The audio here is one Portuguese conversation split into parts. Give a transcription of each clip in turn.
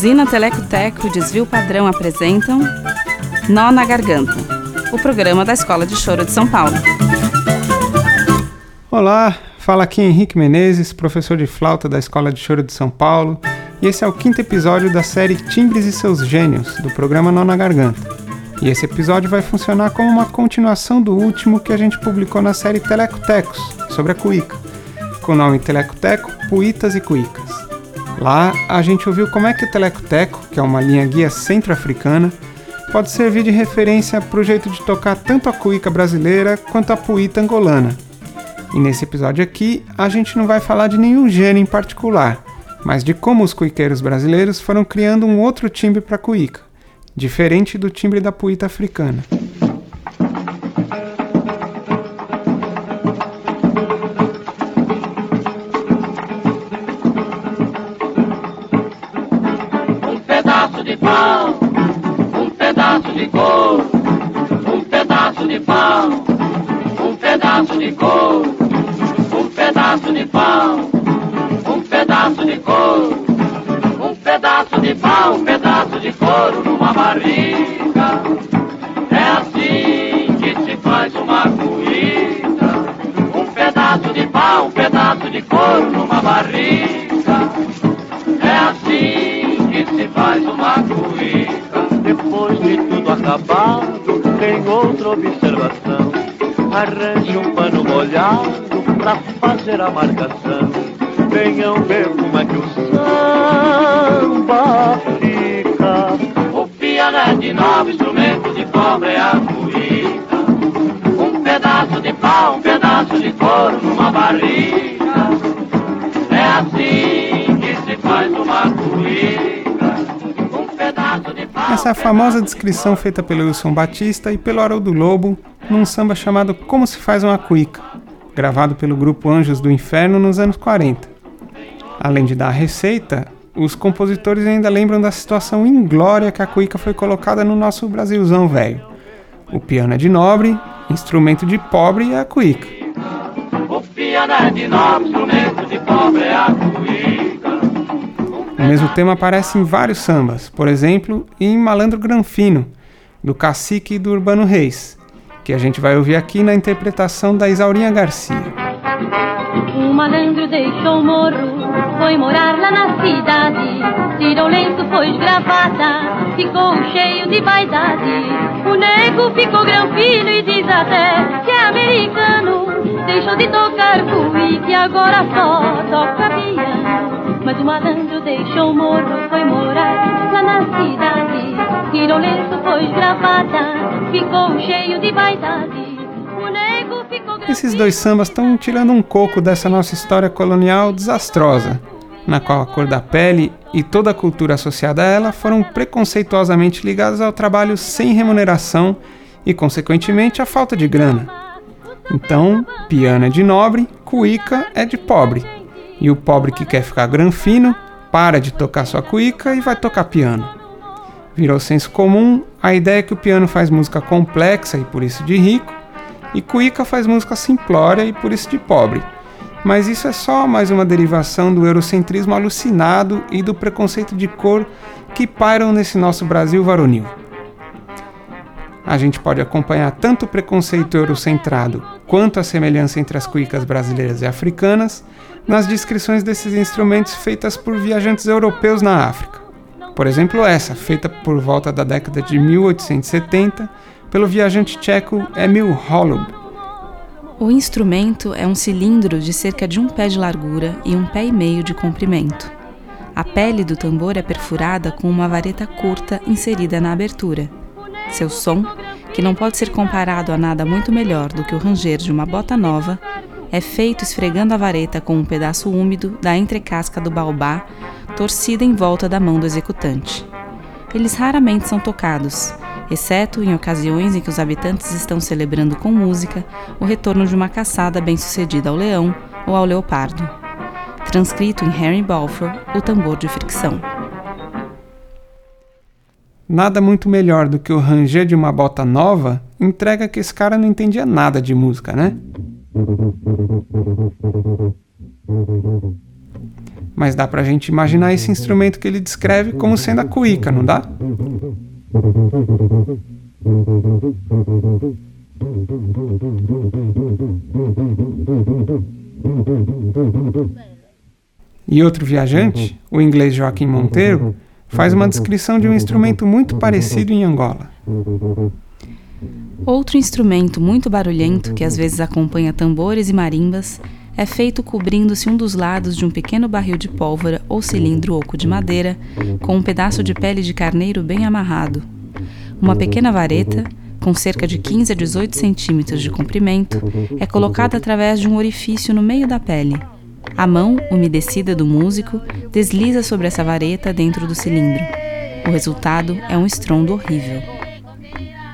Usina Teleco Teco e Desvio Padrão apresentam Nó na Garganta, o programa da Escola de Choro de São Paulo. Olá, fala aqui Henrique Menezes, professor de flauta da Escola de Choro de São Paulo, e esse é o quinto episódio da série Timbres e seus Gênios, do programa Nó na Garganta. E esse episódio vai funcionar como uma continuação do último que a gente publicou na série Telecotecos, sobre a cuíca, com o nome Telecoteco, Puitas e Cuícas. Lá a gente ouviu como é que o telecoteco, que é uma linha guia centro-africana, pode servir de referência para o jeito de tocar tanto a cuíca brasileira quanto a puíta angolana. E nesse episódio aqui a gente não vai falar de nenhum gênero em particular, mas de como os cuiqueiros brasileiros foram criando um outro timbre para a cuíca, diferente do timbre da puíta africana. Pão, um pedaço de couro numa barriga. É assim que se faz uma comida. Um pedaço de pão, um pedaço de couro numa barriga. É assim que se faz uma comida. Depois de tudo acabado, tem outra observação Arranje um pano molhado pra fazer a marcação. Venham ver como é que o samba fica. O piano é de novo instrumento de cobre é a cuíca. Um pedaço de pau, um pedaço de couro numa barriga. É assim que se faz uma cuíca. Essa é a famosa descrição feita pelo Wilson Batista e pelo Haroldo Lobo num samba chamado Como se faz uma cuíca, gravado pelo grupo Anjos do Inferno nos anos 40. Além de dar a receita, os compositores ainda lembram da situação inglória que a cuíca foi colocada no nosso Brasilzão velho. O piano é de nobre, instrumento de pobre é a cuíca. O piano é de nobre, instrumento de pobre é a cuíca. O mesmo tema aparece em vários sambas, por exemplo, em Malandro Granfino, do Cacique e do Urbano Reis, que a gente vai ouvir aqui na interpretação da Isaurinha Garcia. O malandro deixou o morro, foi morar lá na cidade, tirou lenço, pôs gravata, ficou cheio de vaidade. O nego ficou granfino e diz até que é americano, deixou de tocar cuíque e agora só toca piano. Mas o malandro deixou morro, foi morar lá na cidade, tirou lenço, pôs gravata, ficou cheio de vaidade. Esses dois sambas estão tirando um coco dessa nossa história colonial desastrosa, na qual a cor da pele e toda a cultura associada a ela foram preconceituosamente ligadas ao trabalho sem remuneração e, consequentemente, à falta de grana. Então, piano é de nobre, cuíca é de pobre. E o pobre que quer ficar granfino para de tocar sua cuíca e vai tocar piano virou senso comum a ideia que o piano faz música complexa e por isso de rico, e cuíca faz música simplória e por isso de pobre. Mas isso é só mais uma derivação do eurocentrismo alucinado e do preconceito de cor que pairam nesse nosso Brasil varonil. A gente pode acompanhar tanto o preconceito eurocentrado quanto a semelhança entre as cuícas brasileiras e africanas nas descrições desses instrumentos feitas por viajantes europeus na África. Por exemplo, essa, feita por volta da década de 1870 pelo viajante tcheco Emil Holub. O instrumento é um cilindro de cerca de um pé de largura e um pé e meio de comprimento. A pele do tambor é perfurada com uma vareta curta inserida na abertura. Seu som, que não pode ser comparado a nada muito melhor do que o ranger de uma bota nova, é feito esfregando a vareta com um pedaço úmido da entrecasca do baobá torcida em volta da mão do executante. Eles raramente são tocados, exceto em ocasiões em que os habitantes estão celebrando com música o retorno de uma caçada bem-sucedida ao leão ou ao leopardo. Transcrito em Henry Balfour, o tambor de fricção. Nada muito melhor do que o ranger de uma bota nova entrega que esse cara não entendia nada de música, né? mas dá pra gente imaginar esse instrumento que ele descreve como sendo a cuíca, não dá? E outro viajante, o inglês Joaquim Monteiro, faz uma descrição de um instrumento muito parecido em Angola. Outro instrumento muito barulhento que às vezes acompanha tambores e marimbas é feito cobrindo-se um dos lados de um pequeno barril de pólvora ou cilindro oco de madeira, com um pedaço de pele de carneiro bem amarrado. Uma pequena vareta, com cerca de 15 a 18 centímetros de comprimento, é colocada através de um orifício no meio da pele. A mão, umedecida do músico, desliza sobre essa vareta dentro do cilindro. O resultado é um estrondo horrível.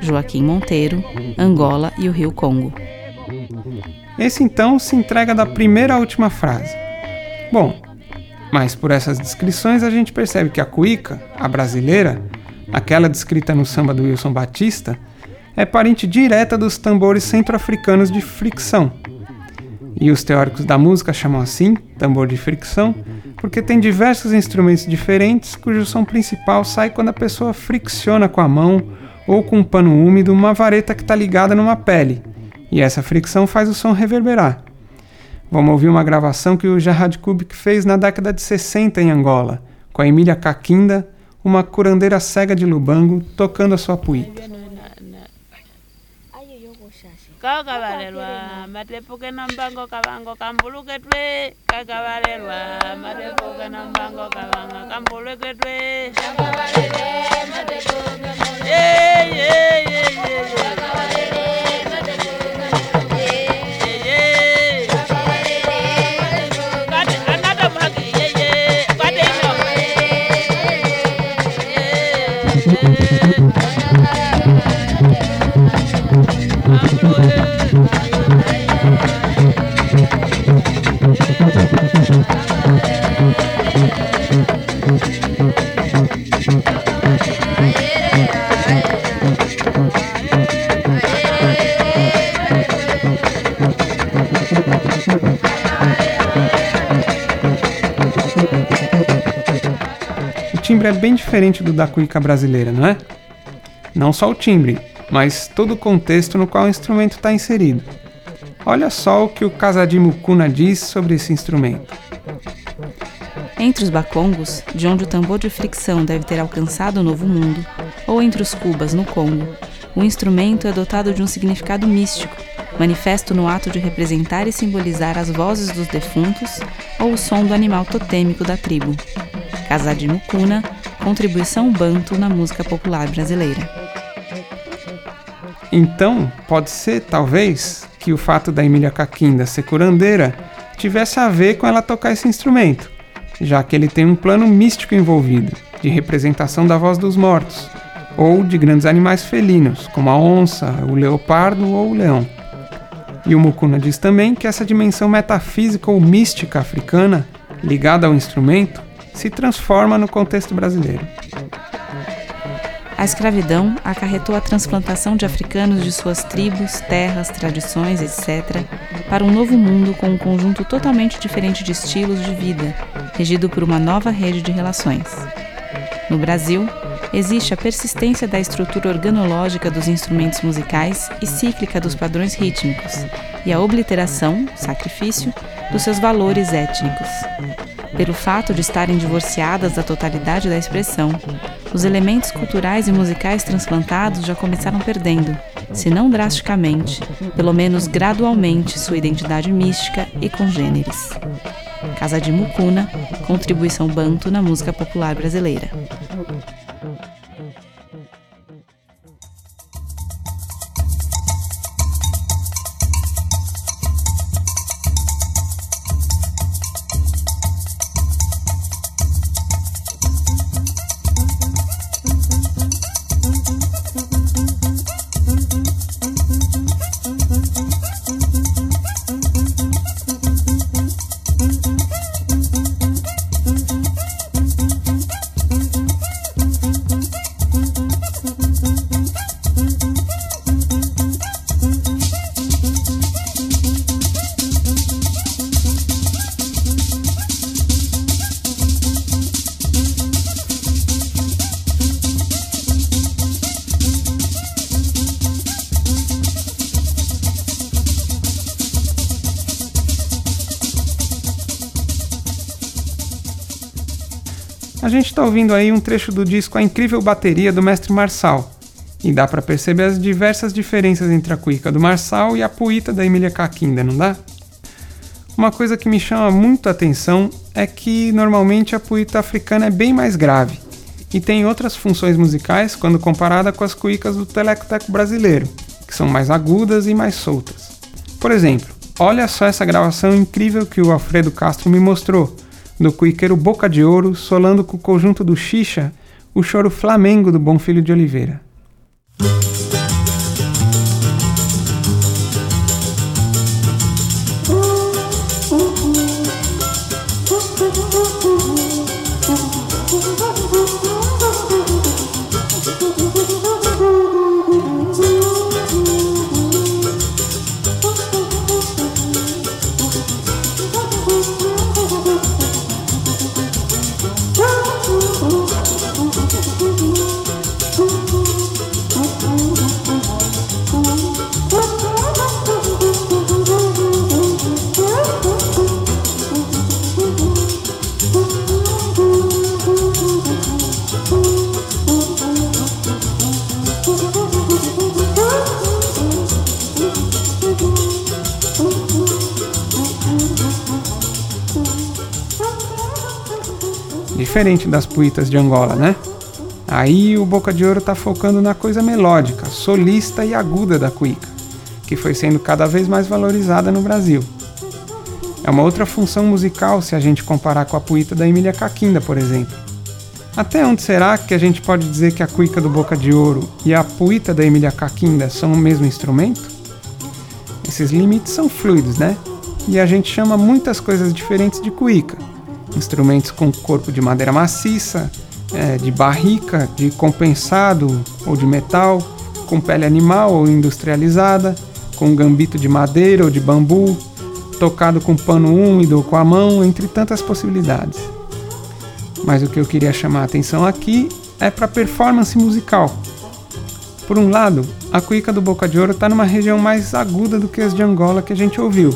Joaquim Monteiro, Angola e o Rio Congo. Esse então se entrega da primeira à última frase. Bom, mas por essas descrições a gente percebe que a cuíca, a brasileira, aquela descrita no samba do Wilson Batista, é parente direta dos tambores centro-africanos de fricção. E os teóricos da música chamam assim, tambor de fricção, porque tem diversos instrumentos diferentes cujo som principal sai quando a pessoa fricciona com a mão ou com um pano úmido uma vareta que está ligada numa pele, e essa fricção faz o som reverberar. Vamos ouvir uma gravação que o Gerhard Kubik fez na década de 60 em Angola, com a Emília Caquinda, uma curandeira cega de Lubango, tocando a sua puíta. Timbre é bem diferente do da cuíca brasileira, não é? Não só o timbre, mas todo o contexto no qual o instrumento está inserido. Olha só o que o Casadimo Kuna diz sobre esse instrumento. Entre os bacongos, de onde o tambor de fricção deve ter alcançado o Novo Mundo, ou entre os cubas no Congo, o instrumento é dotado de um significado místico, manifesto no ato de representar e simbolizar as vozes dos defuntos ou o som do animal totêmico da tribo. Casadi Mukuna, contribuição banto na música popular brasileira. Então, pode ser, talvez, que o fato da Emília Caquinda ser curandeira tivesse a ver com ela tocar esse instrumento, já que ele tem um plano místico envolvido, de representação da voz dos mortos, ou de grandes animais felinos, como a onça, o leopardo ou o leão. E o Mukuna diz também que essa dimensão metafísica ou mística africana, ligada ao instrumento, se transforma no contexto brasileiro. A escravidão acarretou a transplantação de africanos de suas tribos, terras, tradições, etc., para um novo mundo com um conjunto totalmente diferente de estilos de vida, regido por uma nova rede de relações. No Brasil, existe a persistência da estrutura organológica dos instrumentos musicais e cíclica dos padrões rítmicos, e a obliteração, sacrifício, dos seus valores étnicos. Pelo fato de estarem divorciadas da totalidade da expressão, os elementos culturais e musicais transplantados já começaram perdendo, se não drasticamente, pelo menos gradualmente, sua identidade mística e congêneres. Casa de Mucuna, contribuição banto na música popular brasileira. A gente está ouvindo aí um trecho do disco A Incrível Bateria do Mestre Marçal, e dá para perceber as diversas diferenças entre a cuíca do Marçal e a puíta da Emília Caquinda, não dá? Uma coisa que me chama muito a atenção é que normalmente a puíta africana é bem mais grave e tem outras funções musicais quando comparada com as cuícas do telecoteco brasileiro, que são mais agudas e mais soltas. Por exemplo, olha só essa gravação incrível que o Alfredo Castro me mostrou, do cuiqueiro Boca de Ouro solando com o conjunto do Xixa o choro Flamengo do Bom Filho de Oliveira. Diferente das puitas de Angola, né? Aí o Boca de Ouro está focando na coisa melódica, solista e aguda da cuíca, que foi sendo cada vez mais valorizada no Brasil. É uma outra função musical se a gente comparar com a puíta da Emília Caquinda, por exemplo. Até onde será que a gente pode dizer que a cuíca do Boca de Ouro e a puíta da Emília Caquinda são o mesmo instrumento? Esses limites são fluidos, né? E a gente chama muitas coisas diferentes de cuíca instrumentos com corpo de madeira maciça, é, de barrica, de compensado ou de metal, com pele animal ou industrializada, com gambito de madeira ou de bambu, tocado com pano úmido ou com a mão, entre tantas possibilidades. Mas o que eu queria chamar a atenção aqui é para a performance musical. Por um lado, a cuíca do Boca de Ouro está numa região mais aguda do que as de Angola que a gente ouviu.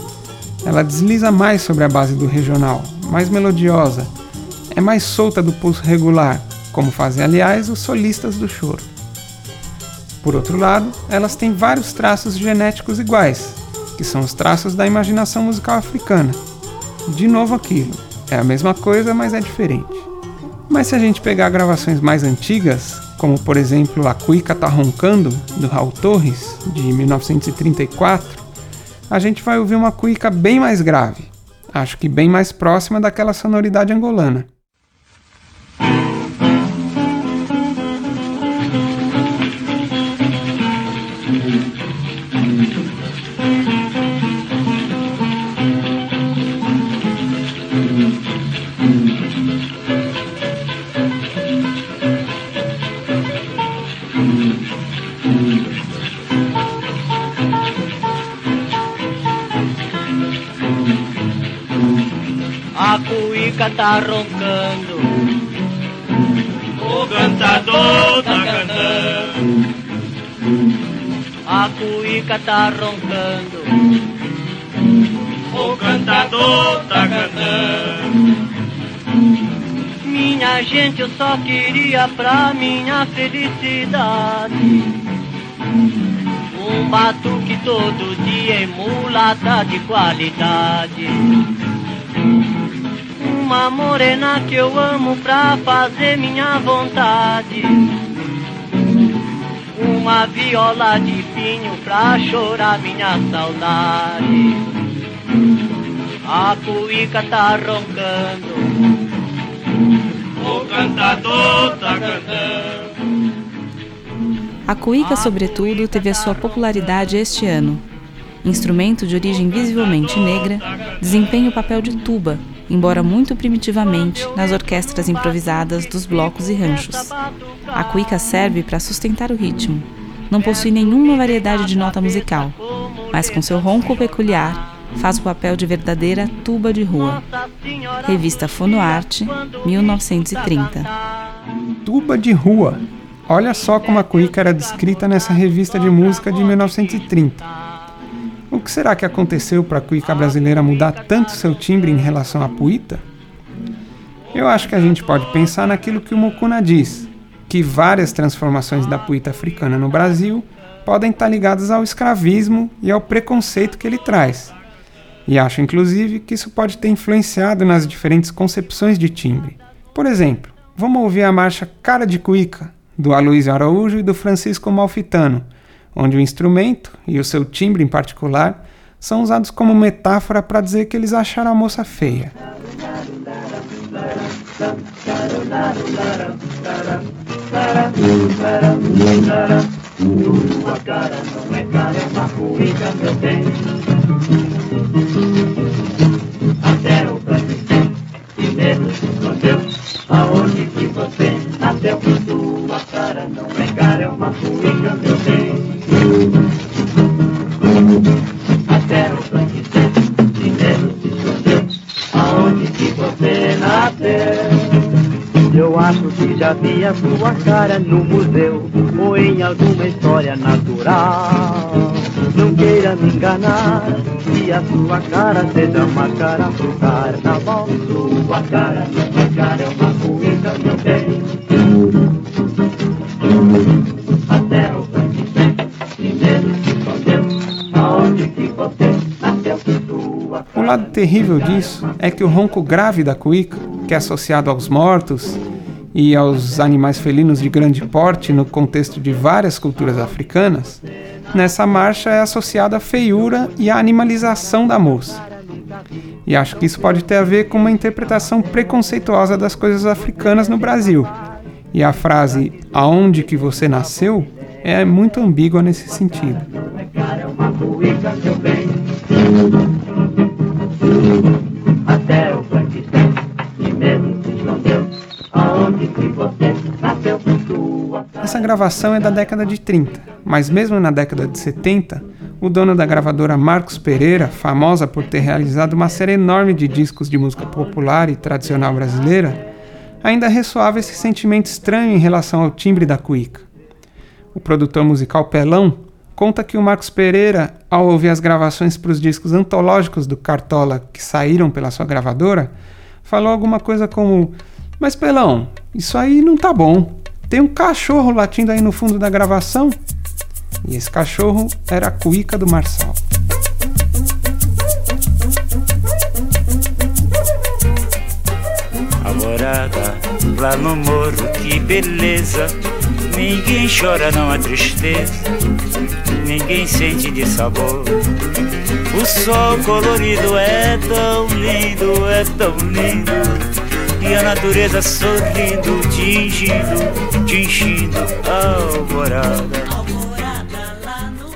Ela desliza mais sobre a base do regional, mais melodiosa, é mais solta do pulso regular, como fazem, aliás, os solistas do choro. Por outro lado, elas têm vários traços genéticos iguais, que são os traços da imaginação musical africana. De novo aquilo, é a mesma coisa, mas é diferente. Mas se a gente pegar gravações mais antigas, como por exemplo A Cuica Tá Roncando, do Raul Torres, de 1934, a gente vai ouvir uma cuica bem mais grave, acho que bem mais próxima daquela sonoridade angolana. Tá roncando. O cantador tá cantando. A cuica tá roncando. O cantador tá cantando. Minha gente, eu só queria pra minha felicidade. Um batuque todo dia emulata de qualidade uma morena que eu amo pra fazer minha vontade. Uma viola de pinho pra chorar minha saudade. A cuíca tá roncando. O cantador tá cantando. A cuíca, sobretudo, teve a sua popularidade este ano. Instrumento de origem visivelmente negra, desempenha o papel de tuba embora muito primitivamente, nas orquestras improvisadas dos blocos e ranchos. A cuíca serve para sustentar o ritmo. Não possui nenhuma variedade de nota musical, mas com seu ronco peculiar faz o papel de verdadeira tuba de rua. Revista Fonoarte, 1930. Tuba de rua. Olha só como a cuíca era descrita nessa revista de música de 1930. O que será que aconteceu para a cuíca brasileira mudar tanto seu timbre em relação à puíta? Eu acho que a gente pode pensar naquilo que o Mukuna diz, que várias transformações da puita africana no Brasil podem estar ligadas ao escravismo e ao preconceito que ele traz. E acho, inclusive, que isso pode ter influenciado nas diferentes concepções de timbre. Por exemplo, vamos ouvir a marcha Cara de Cuica, do Aloysio Araújo e do Francisco Malfitano, onde o instrumento, e o seu timbre em particular, são usados como metáfora para dizer que eles acharam a moça feia. Aonde que você? Tua cara não é cara, é uma meu bem. A sua cara no museu ou em alguma história natural. Não queira me enganar, que a sua cara seja uma cara pro carnaval. Sua cara, sua cara é uma cuíca, meu bem. Até o primeiro se escondeu, aonde que você nasceu O lado terrível disso é que o ronco grave da cuíca, que é associado aos mortos, e aos animais felinos de grande porte no contexto de várias culturas africanas, nessa marcha é associada a feiura e a animalização da moça. E acho que isso pode ter a ver com uma interpretação preconceituosa das coisas africanas no Brasil. E a frase aonde que você nasceu é muito ambígua nesse sentido. Até o Essa gravação é da década de 30, mas mesmo na década de 70, o dono da gravadora Marcos Pereira, famosa por ter realizado uma série enorme de discos de música popular e tradicional brasileira, ainda ressoava esse sentimento estranho em relação ao timbre da cuíca. O produtor musical Pelão conta que o Marcos Pereira, ao ouvir as gravações para os discos antológicos do Cartola que saíram pela sua gravadora, falou alguma coisa como: Mas Pelão, isso aí não tá bom. Tem um cachorro latindo aí no fundo da gravação. E esse cachorro era a cuíca do Marçal. Alvorada, lá no morro, que beleza. Ninguém chora, não há tristeza. Ninguém sente de sabor. O sol colorido é tão lindo, é tão lindo e a natureza sorrindo, tingindo, tingindo a alvorada.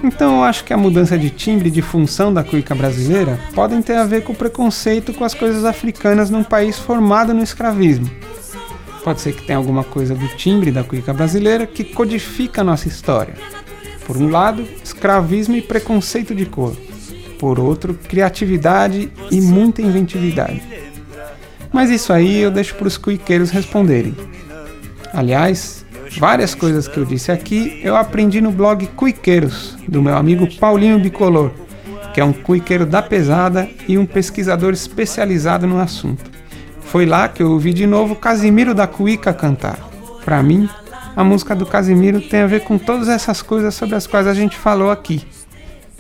Então eu acho que a mudança de timbre de função da cuica brasileira podem ter a ver com o preconceito com as coisas africanas num país formado no escravismo. Pode ser que tenha alguma coisa do timbre da cuica brasileira que codifica a nossa história. Por um lado, escravismo e preconceito de cor. Por outro, criatividade e muita inventividade. Mas isso aí eu deixo para os cuiqueiros responderem. Aliás, várias coisas que eu disse aqui eu aprendi no blog Cuiqueiros, do meu amigo Paulinho Bicolor, que é um cuiqueiro da pesada e um pesquisador especializado no assunto. Foi lá que eu ouvi de novo Casimiro da Cuica cantar. Para mim, a música do Casimiro tem a ver com todas essas coisas sobre as quais a gente falou aqui,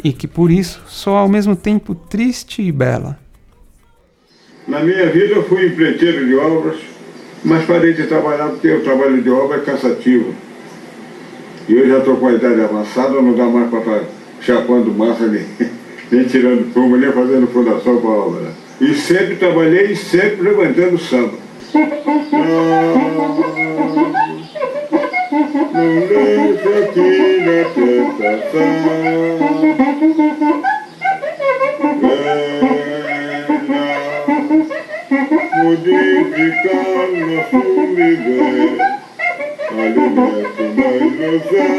e que por isso sou ao mesmo tempo triste e bela. Na minha vida eu fui empreiteiro de obras, mas parei de trabalhar porque o trabalho de obra é cansativo. E eu já estou com a idade avançada, não dá mais para estar chapando massa, nem, nem tirando prumo, nem fazendo fundação para a obra. E sempre trabalhei, sempre levantando samba. Não modificar nosso viver, alimento da ilusão.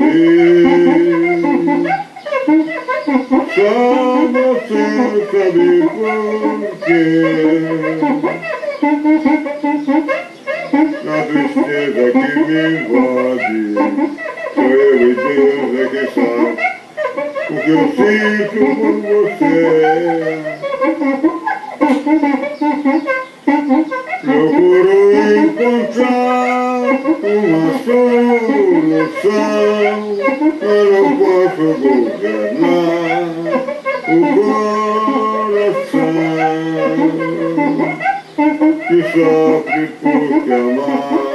E só você sabe por quê. Na tristeza que me invade, sou eu e Deus é que sabe o que eu sinto por você. Procuro encontrar uma solução, eu não posso governar o coração que sofre por te amar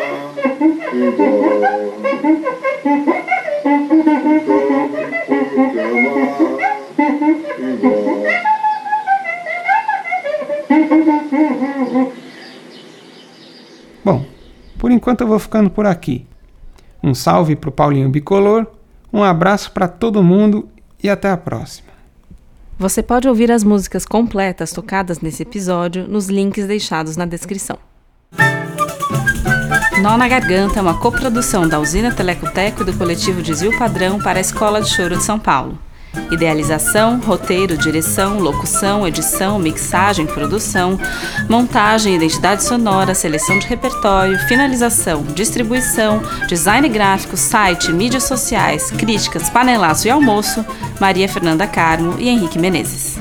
por enquanto eu vou ficando por aqui. Um salve para o Paulinho Bicolor, um abraço para todo mundo e até a próxima. Você pode ouvir as músicas completas tocadas nesse episódio nos links deixados na descrição. Nó na Garganta é uma coprodução da Usina Telecoteco e do coletivo Desvio Padrão para a Escola de Choro de São Paulo. Idealização, roteiro, direção, locução, edição, mixagem, produção, montagem, identidade sonora, seleção de repertório, finalização, distribuição, design gráfico, site, mídias sociais, críticas, panelaço e almoço, Maria Fernanda Carmo e Henrique Menezes.